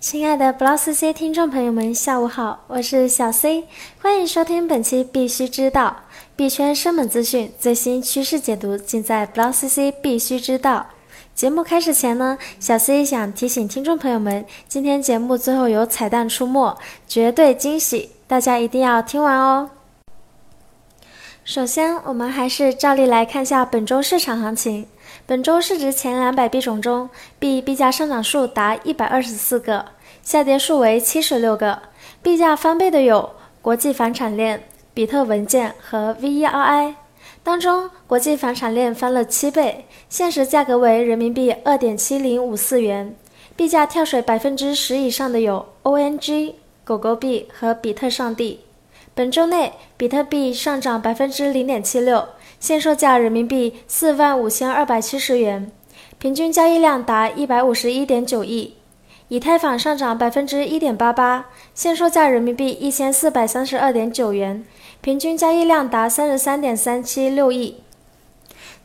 亲爱的 BlockCC 听众朋友们，下午好，我是小 C，欢迎收听本期必须知道币圈生猛资讯、最新趋势解读，尽在 BlockCC 必须知道。节目开始前呢，小 C 想提醒听众朋友们，今天节目最后有彩蛋出没，绝对惊喜，大家一定要听完哦。首先，我们还是照例来看下本周市场行情。本周市值前两百币种中，币币价上涨数达一百二十四个，下跌数为七十六个。币价翻倍的有国际房产链、比特文件和 VERI。当中，国际房产链翻了七倍，现时价格为人民币二点七零五四元。币价跳水百分之十以上的有 ONG、狗狗币和比特上帝。本周内，比特币上涨百分之零点七六。现售价人民币四万五千二百七十元，平均交易量达一百五十一点九亿。以太坊上涨百分之一点八八，现售价人民币一千四百三十二点九元，平均交易量达三十三点三七六亿。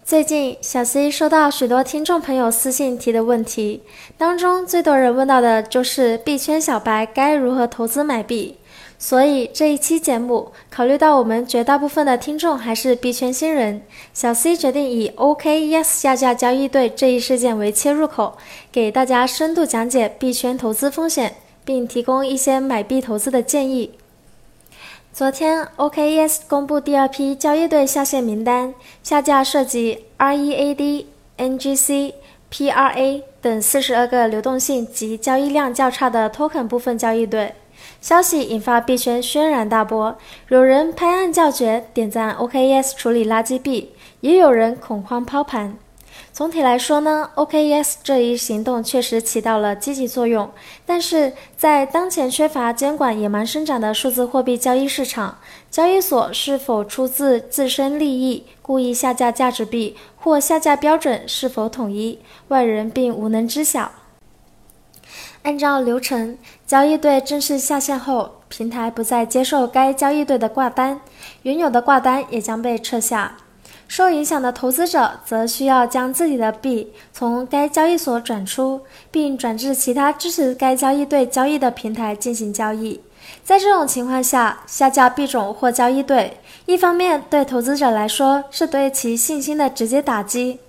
最近，小 C 收到许多听众朋友私信提的问题，当中最多人问到的就是币圈小白该如何投资买币。所以这一期节目，考虑到我们绝大部分的听众还是币圈新人，小 C 决定以 OKES 下架交易对这一事件为切入口，给大家深度讲解币圈投资风险，并提供一些买币投资的建议。昨天，OKES 公布第二批交易对下线名单，下架涉及 READ、NGC、PRA 等四十二个流动性及交易量较差的 Token 部分交易对。消息引发币圈轩然大波，有人拍案叫绝，点赞 OKES 处理垃圾币，也有人恐慌抛盘。总体来说呢，OKES 这一行动确实起到了积极作用，但是在当前缺乏监管、野蛮生长的数字货币交易市场，交易所是否出自自身利益故意下架价值币，或下架标准是否统一，外人并无能知晓。按照流程，交易对正式下线后，平台不再接受该交易对的挂单，原有的挂单也将被撤下。受影响的投资者则需要将自己的币从该交易所转出，并转至其他支持该交易对交易的平台进行交易。在这种情况下，下架币种或交易对，一方面对投资者来说是对其信心的直接打击，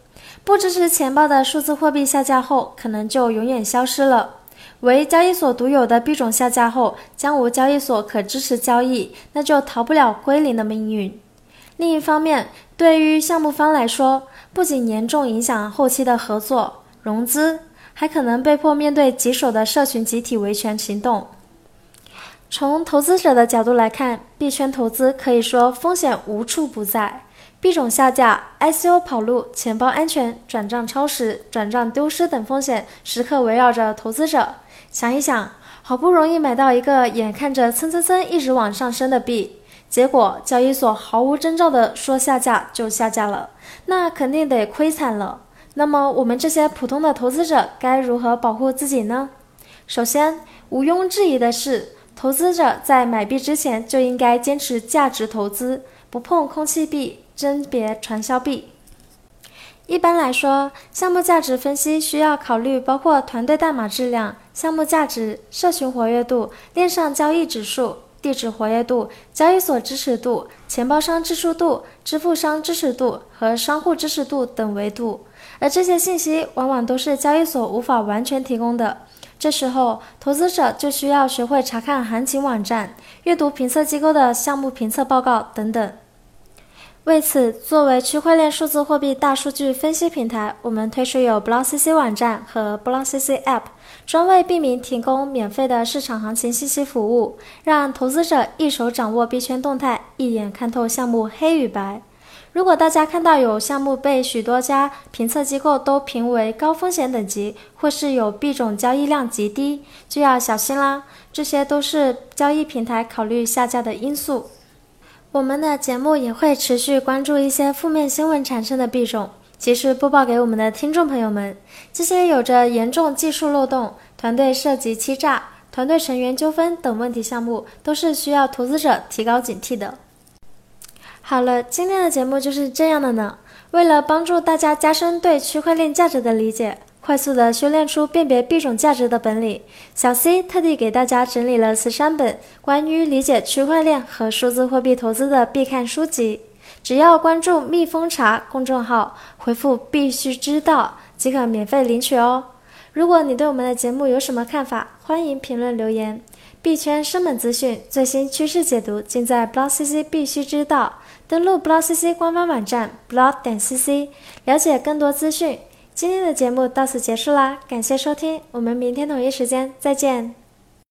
不支持钱包的数字货币下架后，可能就永远消失了。为交易所独有的币种下架后，将无交易所可支持交易，那就逃不了归零的命运。另一方面，对于项目方来说，不仅严重影响后期的合作融资，还可能被迫面对棘手的社群集体维权行动。从投资者的角度来看，币圈投资可以说风险无处不在。币种下架、ICO 跑路、钱包安全、转账超时、转账丢失等风险时刻围绕着投资者。想一想，好不容易买到一个眼看着蹭蹭蹭一直往上升的币，结果交易所毫无征兆的说下架就下架了，那肯定得亏惨了。那么我们这些普通的投资者该如何保护自己呢？首先，毋庸置疑的是，投资者在买币之前就应该坚持价值投资，不碰空气币、甄别传销币。一般来说，项目价值分析需要考虑包括团队代码质量、项目价值、社群活跃度、链上交易指数、地址活跃度、交易所支持度、钱包商支持度、支付商支持度和商户支持度等维度，而这些信息往往都是交易所无法完全提供的。这时候，投资者就需要学会查看行情网站、阅读评测机构的项目评测报告等等。为此，作为区块链数字货币大数据分析平台，我们推出有 BlockCC 网站和 BlockCC App，专为币民提供免费的市场行情信息服务，让投资者一手掌握币圈动态，一眼看透项目黑与白。如果大家看到有项目被许多家评测机构都评为高风险等级，或是有币种交易量极低，就要小心啦。这些都是交易平台考虑下架的因素。我们的节目也会持续关注一些负面新闻产生的币种，及时播报给我们的听众朋友们。这些有着严重技术漏洞、团队涉及欺诈、团队成员纠纷等问题项目，都是需要投资者提高警惕的。好了，今天的节目就是这样的呢。为了帮助大家加深对区块链价值的理解。快速的修炼出辨别币种价值的本领。小 C 特地给大家整理了十三本关于理解区块链和数字货币投资的必看书籍，只要关注“蜜蜂茶”公众号，回复“必须知道”即可免费领取哦。如果你对我们的节目有什么看法，欢迎评论留言。币圈生猛资讯、最新趋势解读，尽在 BlockCC 必须知道。登录 BlockCC 官方网站 block 点 cc，了解更多资讯。今天的节目到此结束啦，感谢收听，我们明天同一时间再见。